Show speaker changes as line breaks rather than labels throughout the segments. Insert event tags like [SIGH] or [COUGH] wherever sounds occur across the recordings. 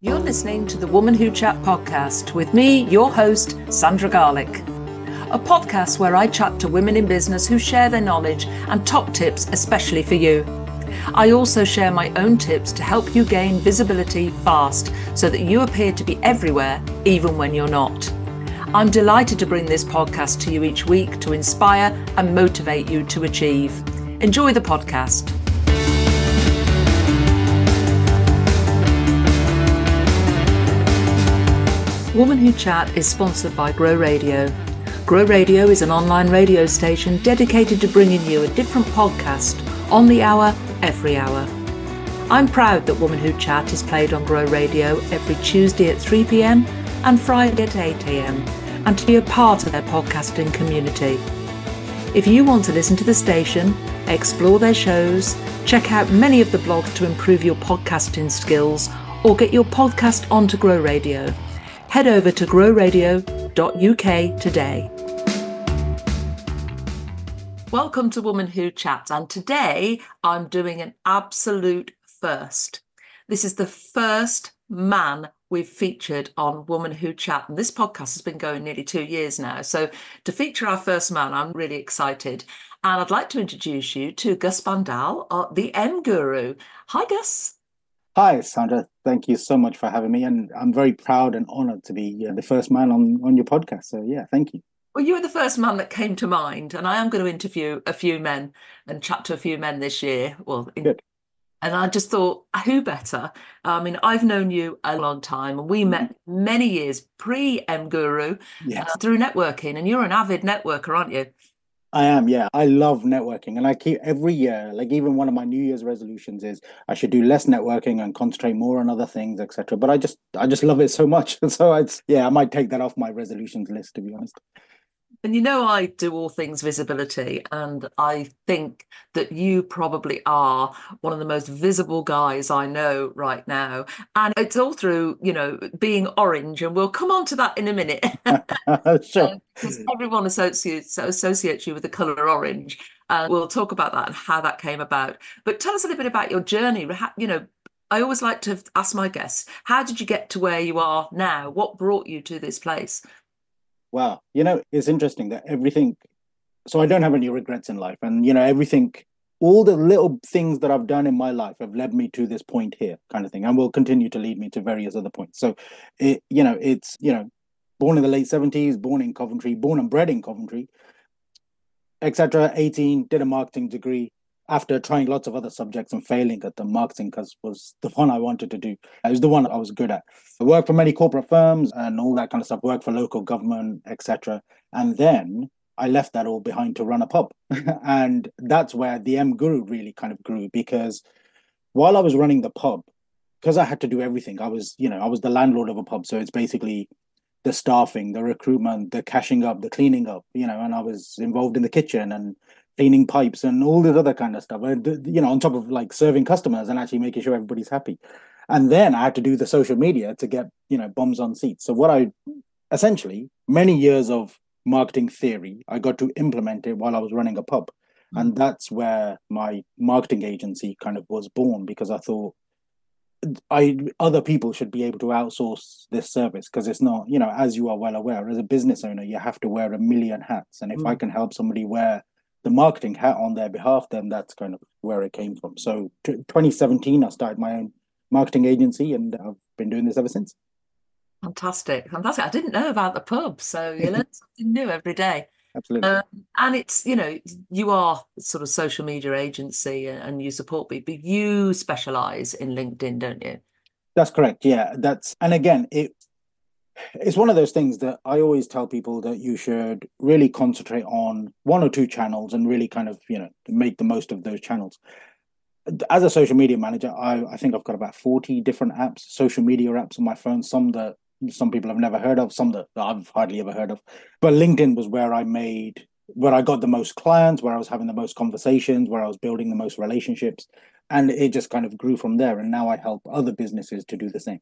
You're listening to the Woman Who Chat podcast with me, your host, Sandra Garlick. A podcast where I chat to women in business who share their knowledge and top tips, especially for you. I also share my own tips to help you gain visibility fast so that you appear to be everywhere, even when you're not. I'm delighted to bring this podcast to you each week to inspire and motivate you to achieve. Enjoy the podcast. Woman Who Chat is sponsored by Grow Radio. Grow Radio is an online radio station dedicated to bringing you a different podcast on the hour, every hour. I'm proud that Woman Who Chat is played on Grow Radio every Tuesday at 3 pm and Friday at 8 am and to be a part of their podcasting community. If you want to listen to the station, explore their shows, check out many of the blogs to improve your podcasting skills, or get your podcast onto Grow Radio, head over to growradio.uk today. Welcome to Woman Who Chats, and today I'm doing an absolute first. This is the first man we've featured on Woman Who Chat. And this podcast has been going nearly two years now. So to feature our first man, I'm really excited. And I'd like to introduce you to Gus Bhandal, the M Guru. Hi, Gus.
Hi, Sandra. Thank you so much for having me. And I'm very proud and honored to be uh, the first man on, on your podcast. So, yeah, thank you.
Well, you were the first man that came to mind. And I am going to interview a few men and chat to a few men this year. Well, in, Good. And I just thought, who better? I mean, I've known you a long time, and we met mm-hmm. many years pre M Guru yes. uh, through networking. And you're an avid networker, aren't you?
I am, yeah. I love networking, and I keep every year. Like even one of my New Year's resolutions is I should do less networking and concentrate more on other things, etc. But I just, I just love it so much. [LAUGHS] so it's, yeah, I might take that off my resolutions list to be honest.
And you know, I do all things visibility, and I think that you probably are one of the most visible guys I know right now. And it's all through, you know, being orange, and we'll come on to that in a minute. [LAUGHS] sure. [LAUGHS] Because everyone associates associates you with the color orange, and we'll talk about that and how that came about. But tell us a little bit about your journey. You know, I always like to ask my guests, how did you get to where you are now? What brought you to this place?
Wow. You know, it's interesting that everything, so I don't have any regrets in life. And, you know, everything, all the little things that I've done in my life have led me to this point here, kind of thing, and will continue to lead me to various other points. So, it, you know, it's, you know, born in the late 70s, born in Coventry, born and bred in Coventry, etc. 18, did a marketing degree, after trying lots of other subjects and failing at the marketing because was the one I wanted to do. It was the one I was good at. I worked for many corporate firms and all that kind of stuff, worked for local government, etc. And then I left that all behind to run a pub. [LAUGHS] and that's where the M Guru really kind of grew because while I was running the pub, because I had to do everything, I was, you know, I was the landlord of a pub. So it's basically the staffing, the recruitment, the cashing up, the cleaning up, you know, and I was involved in the kitchen and cleaning pipes and all this other kind of stuff. And you know, on top of like serving customers and actually making sure everybody's happy. And then I had to do the social media to get you know bombs on seats. So what I essentially many years of marketing theory, I got to implement it while I was running a pub. Mm-hmm. And that's where my marketing agency kind of was born because I thought I other people should be able to outsource this service because it's not, you know, as you are well aware, as a business owner, you have to wear a million hats. And if mm. I can help somebody wear the marketing hat on their behalf, then that's kind of where it came from. So t- 2017, I started my own marketing agency, and I've been doing this ever since.
Fantastic, fantastic! I didn't know about the pub, so you [LAUGHS] learn something new every day.
Absolutely. Um,
and it's you know you are sort of social media agency and you support me, but you specialize in LinkedIn, don't you?
That's correct. Yeah, that's and again it it's one of those things that I always tell people that you should really concentrate on one or two channels and really kind of, you know, make the most of those channels. As a social media manager, I, I think I've got about 40 different apps, social media apps on my phone, some that some people have never heard of, some that I've hardly ever heard of. But LinkedIn was where I made, where I got the most clients, where I was having the most conversations, where I was building the most relationships. And it just kind of grew from there. And now I help other businesses to do the same.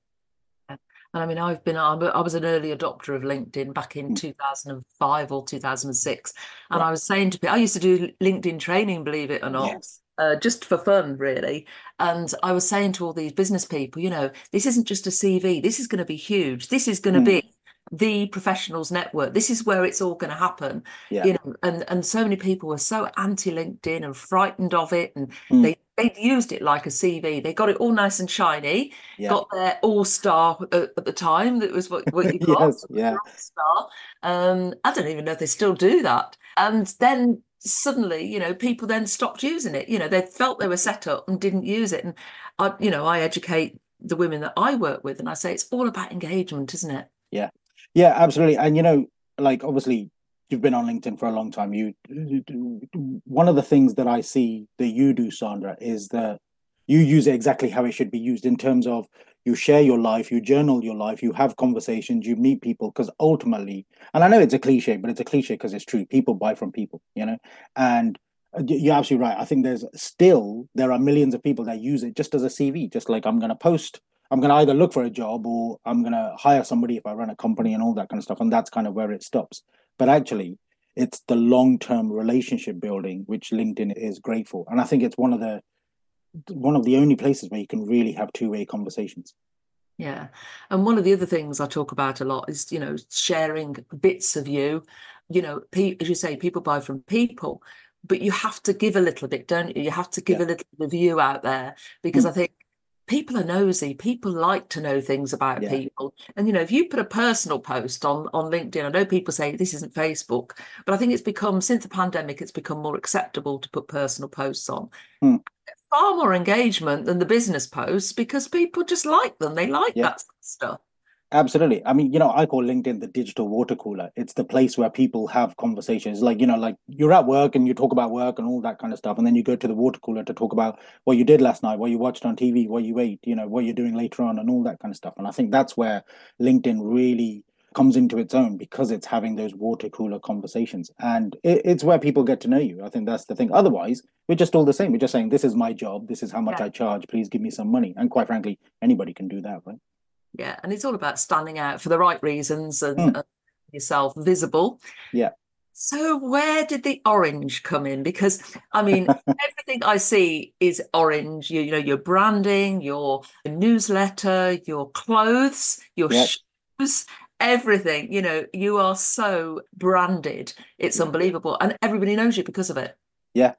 And I mean, I've been, I was an early adopter of LinkedIn back in mm. 2005 or 2006. And I was saying to people, I used to do LinkedIn training, believe it or not. Yes. uh, just for fun, really. And I was saying to all these business people, you know, this isn't just a CV. This is going to be huge. This is going to mm. be the professionals network. This is where it's all going to happen. Yeah. You know, and and so many people were so anti LinkedIn and frightened of it, and mm. they they used it like a CV. They got it all nice and shiny. Yeah. Got their all star at, at, the time. That was what, what you [LAUGHS] got.
yes, yeah.
Star. Um, I don't even know if they still do that. And then suddenly, you know, people then stopped using it. You know, they felt they were set up and didn't use it. And I, you know, I educate the women that I work with, and I say it's all about engagement, isn't it?
Yeah, yeah, absolutely. And you know, like obviously, you've been on LinkedIn for a long time. You, one of the things that I see that you do, Sandra, is that you use it exactly how it should be used in terms of you share your life, you journal your life, you have conversations, you meet people. Because ultimately, and I know it's a cliche, but it's a cliche because it's true. People buy from people, you know. And uh, you're absolutely right. I think there's still there are millions of people that use it just as a CV. Just like I'm going to post, I'm going to either look for a job or I'm going to hire somebody if I run a company and all that kind of stuff. And that's kind of where it stops. But actually, it's the long term relationship building which LinkedIn is great for. And I think it's one of the one of the only places where you can really have two-way conversations
yeah and one of the other things i talk about a lot is you know sharing bits of you you know as you say people buy from people but you have to give a little bit don't you you have to give yeah. a little bit of you out there because mm. i think people are nosy people like to know things about yeah. people and you know if you put a personal post on on linkedin i know people say this isn't facebook but i think it's become since the pandemic it's become more acceptable to put personal posts on mm far more engagement than the business posts because people just like them. They like yeah. that stuff.
Absolutely. I mean, you know, I call LinkedIn the digital water cooler. It's the place where people have conversations. Like, you know, like you're at work and you talk about work and all that kind of stuff. And then you go to the water cooler to talk about what you did last night, what you watched on TV, what you ate, you know, what you're doing later on and all that kind of stuff. And I think that's where LinkedIn really comes into its own because it's having those water cooler conversations and it, it's where people get to know you i think that's the thing otherwise we're just all the same we're just saying this is my job this is how much yeah. i charge please give me some money and quite frankly anybody can do that right
yeah and it's all about standing out for the right reasons and mm. uh, yourself visible
yeah
so where did the orange come in? Because I mean, [LAUGHS] everything I see is orange. You, you, know, your branding, your newsletter, your clothes, your yep. shoes, everything you know you are so branded it's unbelievable and everybody knows you because of it
yeah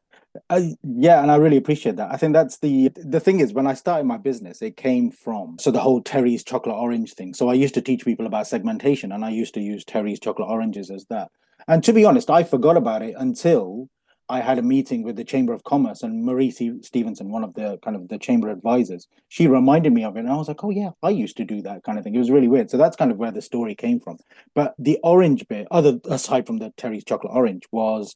I, yeah, and I really appreciate that. I think that's the the thing is when I started my business, it came from so the whole Terry's chocolate orange thing. So I used to teach people about segmentation, and I used to use Terry's chocolate oranges as that. And to be honest, I forgot about it until I had a meeting with the Chamber of Commerce and Marie Stevenson, one of the kind of the chamber advisors. She reminded me of it, and I was like, "Oh yeah, I used to do that kind of thing." It was really weird. So that's kind of where the story came from. But the orange bit, other aside from the Terry's chocolate orange, was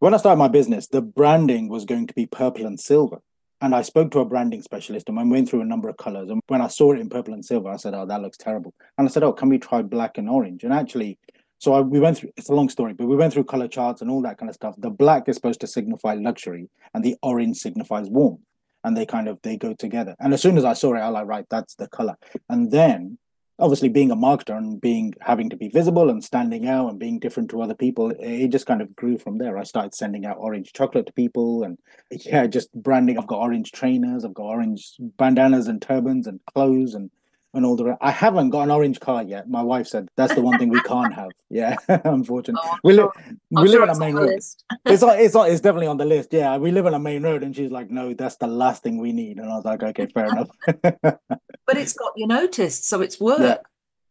when I started my business. The branding was going to be purple and silver, and I spoke to a branding specialist, and I went through a number of colors. And when I saw it in purple and silver, I said, "Oh, that looks terrible." And I said, "Oh, can we try black and orange?" And actually so I, we went through. It's a long story, but we went through color charts and all that kind of stuff. The black is supposed to signify luxury, and the orange signifies warmth, and they kind of they go together. And as soon as I saw it, I was like, right, that's the color. And then, obviously, being a marketer and being having to be visible and standing out and being different to other people, it just kind of grew from there. I started sending out orange chocolate to people, and yeah, just branding. I've got orange trainers, I've got orange bandanas and turbans and clothes and and all the rest. I haven't got an orange car yet. My wife said that's the one thing we [LAUGHS] can't have. Yeah, [LAUGHS] unfortunately. Oh, we, sure. we live on a main road. [LAUGHS] it's not, it's not, it's definitely on the list. Yeah, we live on a main road, and she's like, "No, that's the last thing we need." And I was like, "Okay, fair enough."
but it's got you noticed, so it's work. Yeah.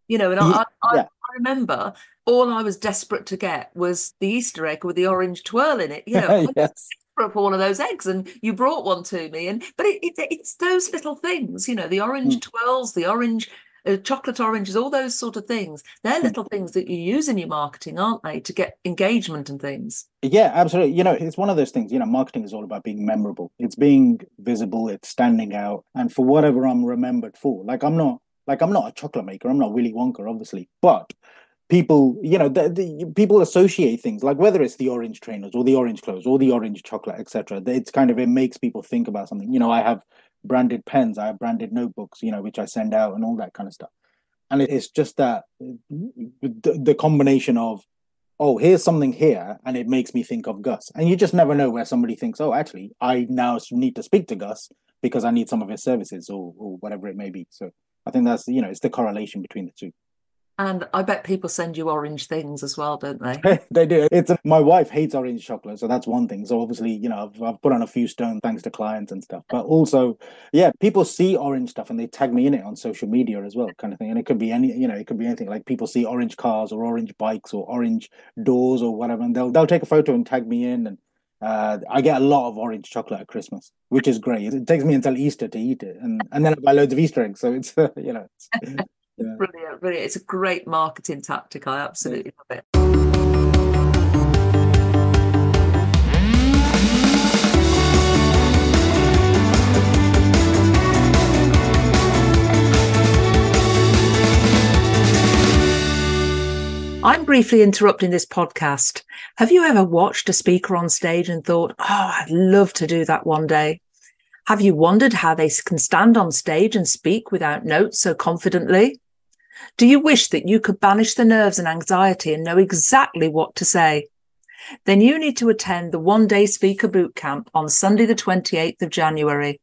You know, and I, I. I remember all I was desperate to get was the Easter egg with the orange twirl in it. You know, yes up all of those eggs and you brought one to me and but it, it, it's those little things you know the orange mm. twirls the orange uh, chocolate oranges all those sort of things they're mm. little things that you use in your marketing aren't they to get engagement and things
yeah absolutely you know it's one of those things you know marketing is all about being memorable it's being visible it's standing out and for whatever i'm remembered for like i'm not like i'm not a chocolate maker i'm not willy wonka obviously but people you know the, the, people associate things like whether it's the orange trainers or the orange clothes or the orange chocolate etc it's kind of it makes people think about something you know i have branded pens i have branded notebooks you know which i send out and all that kind of stuff and it's just that the, the combination of oh, here's something here, and it makes me think of Gus. And you just never know where somebody thinks, oh, actually, I now need to speak to Gus because I need some of his services or, or whatever it may be. So I think that's, you know, it's the correlation between the two.
And I bet people send you orange things as well, don't they? [LAUGHS]
they do. It's my wife hates orange chocolate, so that's one thing. So obviously, you know, I've, I've put on a few stone thanks to clients and stuff. But also, yeah, people see orange stuff and they tag me in it on social media as well, kind of thing. And it could be any, you know, it could be anything. Like people see orange cars or orange bikes or orange doors or whatever, and they'll they'll take a photo and tag me in. And uh, I get a lot of orange chocolate at Christmas, which is great. It takes me until Easter to eat it, and and then I buy loads of Easter eggs. So it's uh, [LAUGHS] you know. It's, [LAUGHS]
yeah. Brilliant, brilliant. It's a great marketing tactic. I absolutely yeah. love it. I'm briefly interrupting this podcast. Have you ever watched a speaker on stage and thought, oh, I'd love to do that one day? Have you wondered how they can stand on stage and speak without notes so confidently? Do you wish that you could banish the nerves and anxiety and know exactly what to say? Then you need to attend the one day speaker boot camp on Sunday, the 28th of January.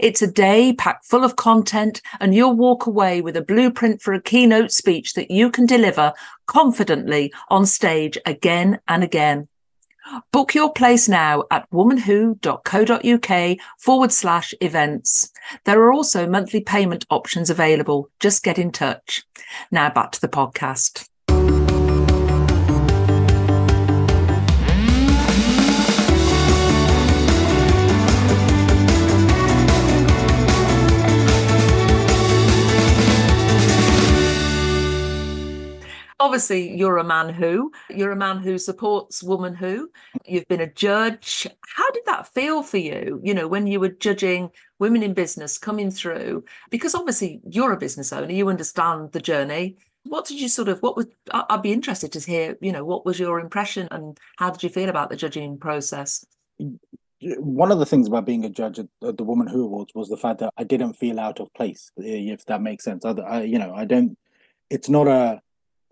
It's a day packed full of content and you'll walk away with a blueprint for a keynote speech that you can deliver confidently on stage again and again. Book your place now at womanwho.co.uk forward slash events. There are also monthly payment options available. Just get in touch. Now back to the podcast. Obviously you're a man who you're a man who supports woman who you've been a judge how did that feel for you you know when you were judging women in business coming through because obviously you're a business owner you understand the journey what did you sort of what was i'd be interested to hear you know what was your impression and how did you feel about the judging process
one of the things about being a judge at the Woman Who Awards was the fact that I didn't feel out of place, if that makes sense. I, I you know, I don't. It's not a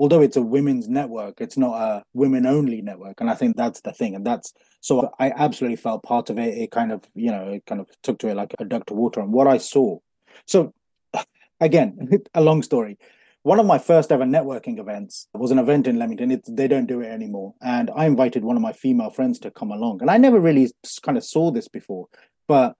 although it's a women's network, it's not a women only network. And I think that's the thing. And that's so I absolutely felt part of it. It kind of, you know, it kind of took to it like a duck to water. And what I saw. So [LAUGHS] again, [LAUGHS] a long story. One of my first ever networking events was an event in Leamington. It, they don't do it anymore. And I invited one of my female friends to come along. And I never really kind of saw this before. But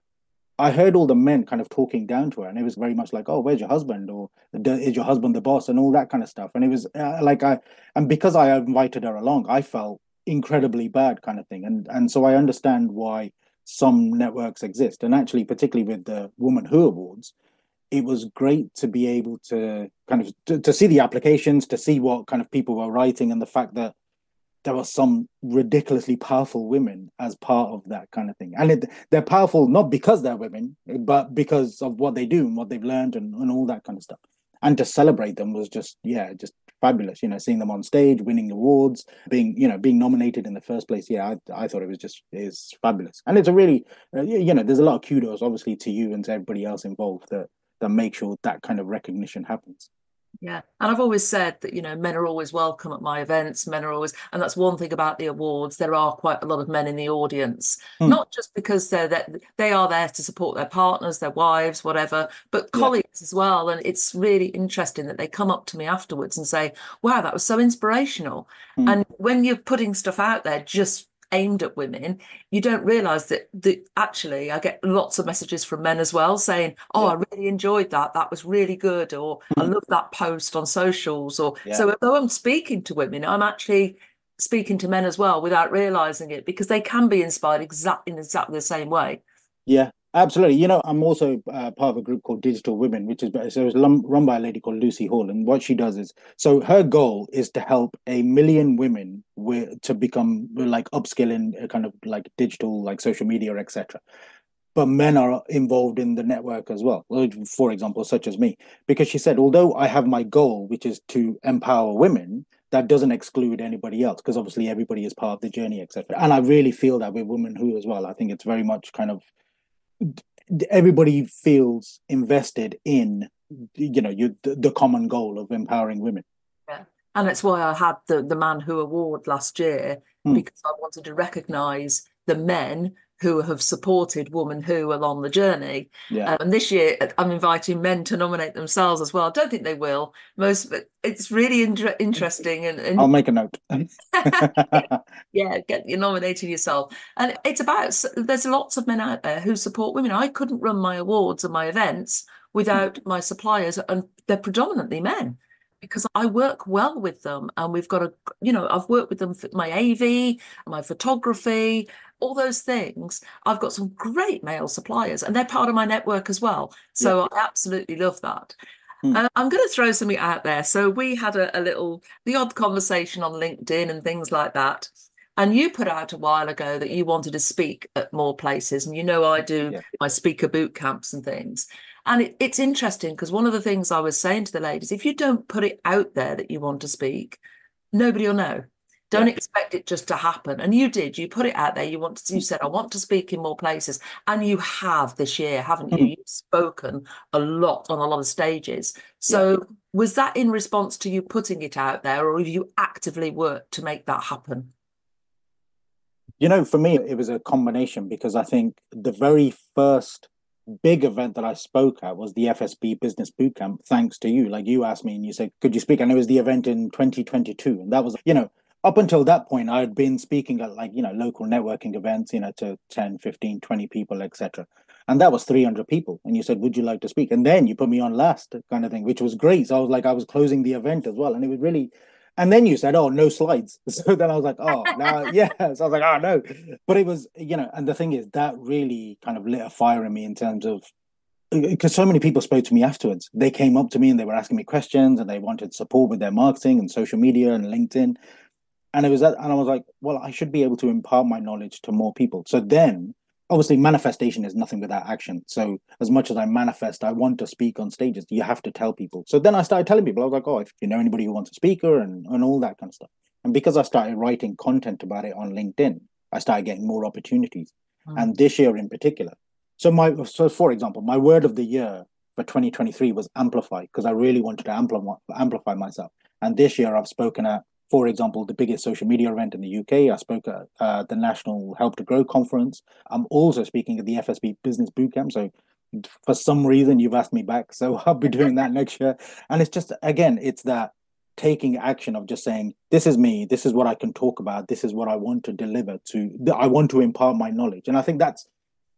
I heard all the men kind of talking down to her, and it was very much like, "Oh, where's your husband?" or "Is your husband the boss?" and all that kind of stuff. And it was uh, like I, and because I invited her along, I felt incredibly bad, kind of thing. And and so I understand why some networks exist, and actually, particularly with the Woman Who Awards, it was great to be able to kind of to, to see the applications, to see what kind of people were writing, and the fact that there are some ridiculously powerful women as part of that kind of thing. And it, they're powerful not because they're women, but because of what they do and what they've learned and, and all that kind of stuff. And to celebrate them was just, yeah, just fabulous. You know, seeing them on stage, winning awards, being, you know, being nominated in the first place. Yeah, I, I thought it was just is fabulous. And it's a really, uh, you know, there's a lot of kudos, obviously, to you and to everybody else involved that that make sure that kind of recognition happens.
Yeah. And I've always said that, you know, men are always welcome at my events. Men are always, and that's one thing about the awards. There are quite a lot of men in the audience, mm. not just because they're that they are there to support their partners, their wives, whatever, but colleagues yeah. as well. And it's really interesting that they come up to me afterwards and say, wow, that was so inspirational. Mm. And when you're putting stuff out there just aimed at women, you don't realize that that actually I get lots of messages from men as well saying, "Oh, yeah. I really enjoyed that. That was really good," or "I mm. love that post on socials." Or yeah. so, although I'm speaking to women, I'm actually speaking to men as well without realizing it because they can be inspired exactly in exactly the same way.
Yeah, Absolutely. You know, I'm also uh, part of a group called Digital Women, which is so it's run by a lady called Lucy Hall. And what she does is, so her goal is to help a million women with, to become like upskill in uh, kind of like digital, like social media, etc. But men are involved in the network as well. For example, such as me, because she said, although I have my goal, which is to empower women, that doesn't exclude anybody else because obviously everybody is part of the journey, etc. And I really feel that with women who as well. I think it's very much kind of everybody feels invested in you know you the, the common goal of empowering women
yeah And that's why I had the the Man Who Award last year mm. because I wanted to recognise the men who have supported Woman Who along the journey. Yeah. Um, and this year, I'm inviting men to nominate themselves as well. I don't think they will. Most, but it's really in- interesting. And, and,
I'll make a note. [LAUGHS] [LAUGHS]
yeah, get you nominating yourself. And it's about there's lots of men out there who support women. I couldn't run my awards and my events without my suppliers, and they're predominantly men because I work well with them and we've got a you know I've worked with them for my AV my photography all those things I've got some great male suppliers and they're part of my network as well so yeah. I absolutely love that hmm. uh, I'm going to throw something out there so we had a, a little the odd conversation on LinkedIn and things like that and you put out a while ago that you wanted to speak at more places and you know I do yeah. my speaker boot camps and things and it, it's interesting because one of the things I was saying to the ladies, if you don't put it out there that you want to speak, nobody will know. Don't yeah. expect it just to happen. And you did. You put it out there. You want to, you said, I want to speak in more places. And you have this year, haven't you? Mm-hmm. You've spoken a lot on a lot of stages. So yeah. was that in response to you putting it out there, or have you actively worked to make that happen?
You know, for me, it was a combination because I think the very first big event that I spoke at was the FSB Business Bootcamp, thanks to you. Like you asked me and you said, could you speak? And it was the event in 2022. And that was, you know, up until that point, I had been speaking at like, you know, local networking events, you know, to 10, 15, 20 people, etc. And that was 300 people. And you said, would you like to speak? And then you put me on last kind of thing, which was great. So I was like, I was closing the event as well. And it was really, and then you said, "Oh, no slides." [LAUGHS] So then I was like, "Oh, now, [LAUGHS] yeah." So I was like, "Oh no," but it was, you know, and the thing is, that really kind of lit a fire in me in terms of uh, because so many people spoke to me afterwards. They came up to me and they were asking me questions and they wanted support with their marketing and social media and LinkedIn. And it was that, and I was like, well, I should be able to impart my knowledge to more people. So then obviously manifestation is nothing without action. So as much as i manifest i want to speak on stages you have to tell people. So then i started telling people i was like oh if you know anybody who wants a speaker and, and all that kind of stuff. And because i started writing content about it on linkedin i started getting more opportunities. Mm. and this year in particular. So my so for example my word of the year for 2023 was amplify because i really wanted to amplify amplify myself. And this year i've spoken at for example, the biggest social media event in the UK. I spoke at uh, the National Help to Grow conference. I'm also speaking at the FSB Business Bootcamp. So for some reason, you've asked me back. So [LAUGHS] I'll be doing that next year. And it's just, again, it's that taking action of just saying, this is me, this is what I can talk about, this is what I want to deliver to, I want to impart my knowledge. And I think that's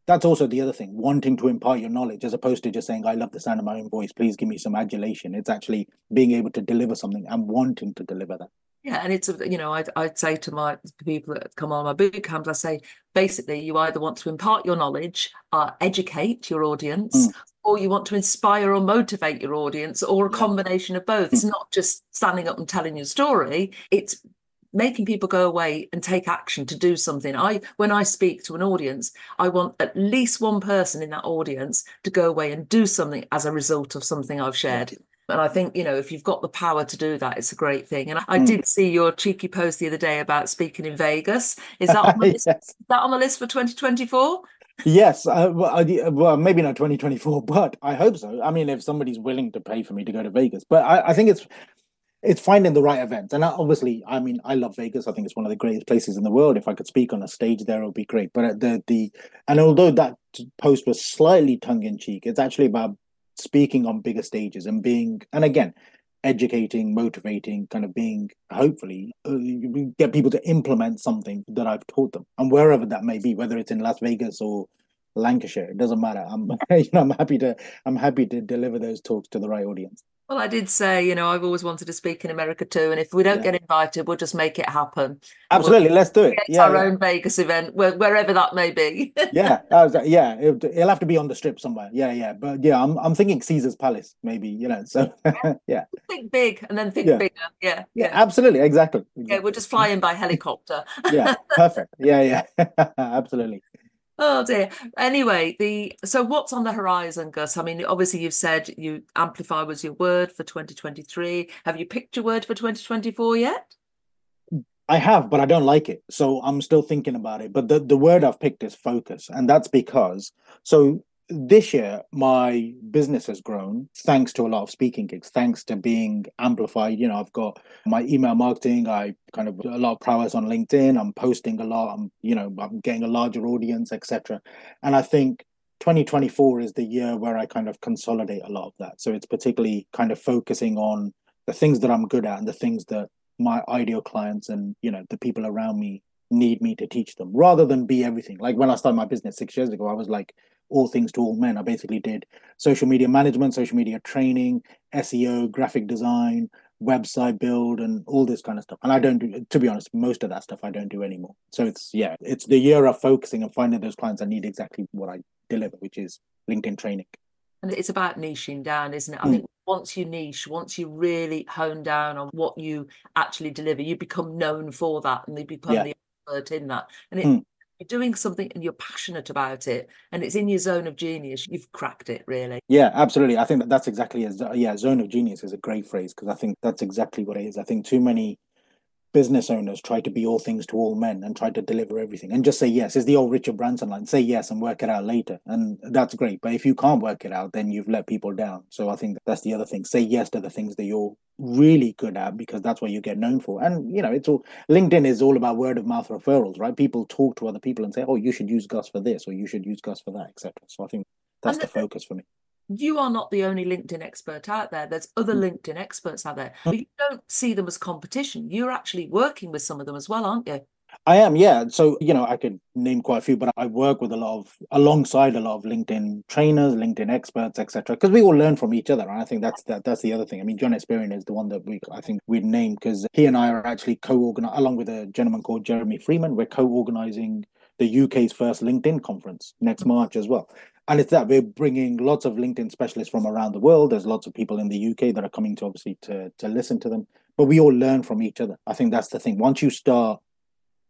that's also the other thing wanting to impart your knowledge as opposed to just saying i love the sound of my own voice please give me some adulation it's actually being able to deliver something and wanting to deliver that
yeah, and it's you know I'd, I'd say to my people that come on my boot camps, I say basically you either want to impart your knowledge, uh, educate your audience, mm. or you want to inspire or motivate your audience, or a yeah. combination of both. Mm. It's not just standing up and telling your story; it's making people go away and take action to do something. I when I speak to an audience, I want at least one person in that audience to go away and do something as a result of something I've shared. Yeah. And I think, you know, if you've got the power to do that, it's a great thing. And I, mm. did see your cheeky post the other day about speaking in Vegas. Is that on the [LAUGHS] list, is that on the list for 2024?
yes, uh, well, I, well, maybe not 2024, but I hope so. I mean, if somebody's willing to pay for me to go to Vegas, but I, I think it's it's finding the right events. And obviously, I mean, I love Vegas. I think it's one of the greatest places in the world. If I could speak on a stage there, it would be great. But the the and although that post was slightly tongue in cheek, it's actually about speaking on bigger stages and being and again educating motivating kind of being hopefully uh, get people to implement something that i've taught them. And wherever that may be whether it's in las vegas or lancashire it doesn't matter. I'm [LAUGHS] you know i'm happy to i'm happy to deliver those talks to the right audience
well, I did say, you know, I've always wanted to speak in America too, and if we don't yeah. get invited, we'll just make it happen.
Absolutely, we'll let's do it.
Yeah, our yeah. own Vegas event, wherever that may be. [LAUGHS]
yeah, was, yeah, it, will have to be on the strip somewhere. Yeah, yeah, but yeah, I'm I'm thinking Caesar's Palace, maybe. You know, so [LAUGHS] yeah.
Think big and then think yeah. bigger. Yeah,
yeah, absolutely, exactly.
Yeah, we'll just fly in by helicopter. [LAUGHS]
yeah, perfect. Yeah, yeah, absolutely.
Oh dear. Anyway, the so what's on the horizon, Gus? I mean, obviously you've said you amplify was your word for 2023. Have you picked your word for 2024 yet?
I have, but I don't like it. So I'm still thinking about it. But the, the word I've picked is focus. And that's because so this year my business has grown thanks to a lot of speaking gigs thanks to being amplified. You know i've got my email marketing i kind of a lot of prowess on linkedin i'm posting a lot i'm you know i'm getting a larger audience etc and i think 2024 is the year where i kind of consolidate a lot of that. So it's particularly kind of focusing on the things that i'm good at and the things that my ideal clients and you know the people around me need me to teach them rather than be everything. Like when i started my business six years ago i was like all things to all men. I basically did social media management, social media training, SEO, graphic design, website build, and all this kind of stuff. And I don't do, to be honest, most of that stuff I don't do anymore. So it's yeah, it's the year of focusing and finding those clients that need exactly what I deliver, which is LinkedIn training.
And it's about niching down, isn't it? I mm. think once you niche, once you really hone down on what you actually deliver, you become known for that and you become yeah. the expert in that. And it, mm you're doing something and you're passionate about it and it's in your zone of genius. You've cracked it really.
Yeah absolutely. I think that that's exactly as yeah zone of genius is a great phrase because i think that's exactly what it is. I think too many business owners try to be all things to all men and try to deliver everything and just say yes. It's the old Richard Branson line say yes and work it out later. And that's great. But if you can't work it out, then you've let people down. So I think that's the other thing. Say yes to the things that you're really good at because that's what you get known for. And, you know, it's all LinkedIn is all about word of mouth referrals, right? People talk to other people and say, oh, you should use Gus for this or you should use Gus for that, etc. So I think that's the, the focus for me
you are not the only LinkedIn expert out there. There's other mm. LinkedIn experts out there, but mm. you don't see them as competition. You're actually working with some of them as well, aren't you?
I am, yeah. So, you know, I could name quite a few, but I work with a lot of, alongside a lot of LinkedIn trainers, LinkedIn experts, etc. Because we all learn from each other. And I think that's that, that's the other thing. I mean, John Espirian is the one that we, I think we'd name because he and I are actually co-organizing, along with a gentleman called Jeremy Freeman, we're co-organizing the UK's first LinkedIn conference next mm. March as well and it's that we're bringing lots of linkedin specialists from around the world. There's lots of people in the uk that are coming to obviously to to listen to them. But we all learn from each other. I think that's the thing. Once you start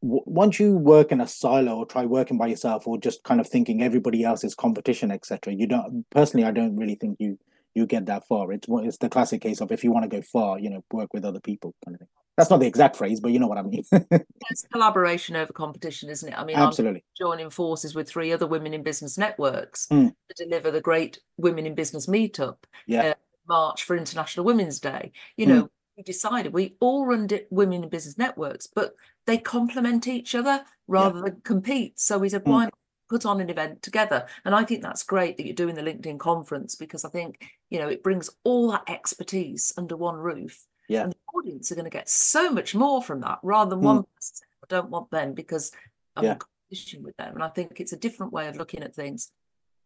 once you work in a silo or try working by yourself or just kind of thinking everybody else is competition etc you don't personally i don't really think you you get that far. It's it's the classic case of if you want to go far you know work with other people kind of thing that's not the exact phrase, but you know what I mean. [LAUGHS]
it's collaboration over competition, isn't it? I mean,
absolutely.
I'm joining forces with three other women in business networks mm. to deliver the great Women in Business meetup.
Yeah. Uh,
March for International Women's Day. You know, mm. we decided we all run women in business networks, but they complement each other rather yeah. than compete. So we said, mm. why not put on an event together? And I think that's great that you're doing the LinkedIn conference because I think, you know, it brings all that expertise under one roof
yeah. And
the audience are going to get so much more from that rather than mm. one person I don't want them because I'm yeah. in competition with them. And I think it's a different way of looking at things.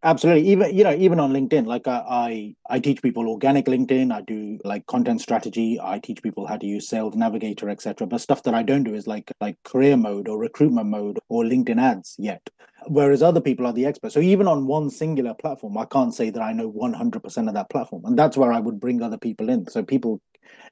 Absolutely. Even you know, even on LinkedIn, like I, I, I teach people organic LinkedIn. I do like content strategy. I teach people how to use Sales Navigator, etc. But stuff that I don't do is like like career mode or recruitment mode or LinkedIn ads yet. Whereas other people are the experts. So even on one singular platform, I can't say that I know 100% of that platform. And that's where I would bring other people in. So people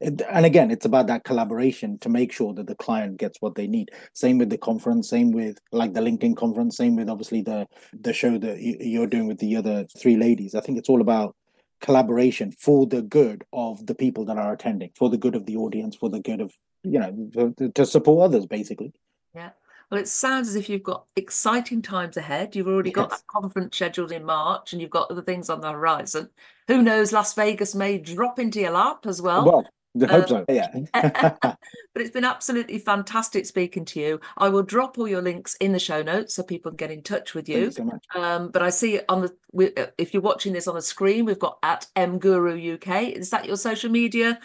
and again it's about that collaboration to make sure that the client gets what they need same with the conference same with like the linkedin conference same with obviously the the show that you're doing with the other three ladies i think it's all about collaboration for the good of the people that are attending for the good of the audience for the good of you know to support others basically
yeah well, it sounds as if you've got exciting times ahead. You've already yes. got that conference scheduled in March and you've got other things on the horizon. Who knows, Las Vegas may drop into your lap as well.
Well, I hope um, so. Yeah. [LAUGHS]
but it's been absolutely fantastic speaking to you. I will drop all your links in the show notes so people can get in touch with you.
you so
um, but I see on the uh, if you're watching this on the screen, we've got at mguru UK. Is that your social media?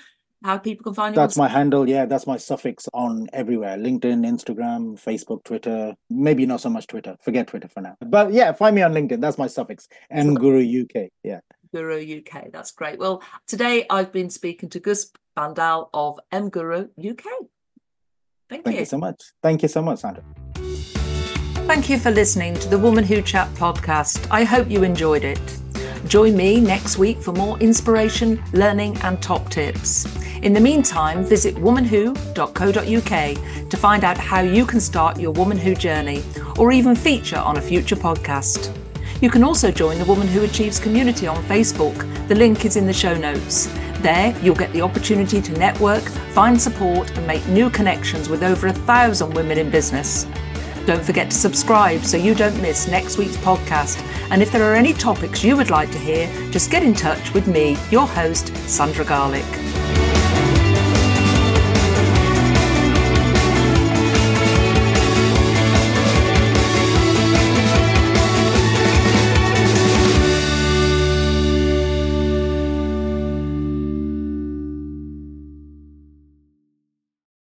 How people can find you?
That's my handle. Yeah, that's my suffix on everywhere: LinkedIn, Instagram, Facebook, Twitter. Maybe not so much Twitter. Forget Twitter for now. But yeah, find me on LinkedIn. That's my suffix. mguru UK. Yeah.
Guru UK. That's great. Well, today I've been speaking to Gus Bhandal of M Guru UK. Thank,
Thank you. you so much. Thank you so much, Sandra.
Thank you for listening to the Woman Who Chat podcast. I hope you enjoyed it. Join me next week for more inspiration, learning, and top tips. In the meantime, visit womanwho.co.uk to find out how you can start your Woman Who journey or even feature on a future podcast. You can also join the Woman Who Achieves community on Facebook. The link is in the show notes. There, you'll get the opportunity to network, find support, and make new connections with over a thousand women in business. Don't forget to subscribe so you don't miss next week's podcast. And if there are any topics you would like to hear, just get in touch with me, your host, Sandra Garlick.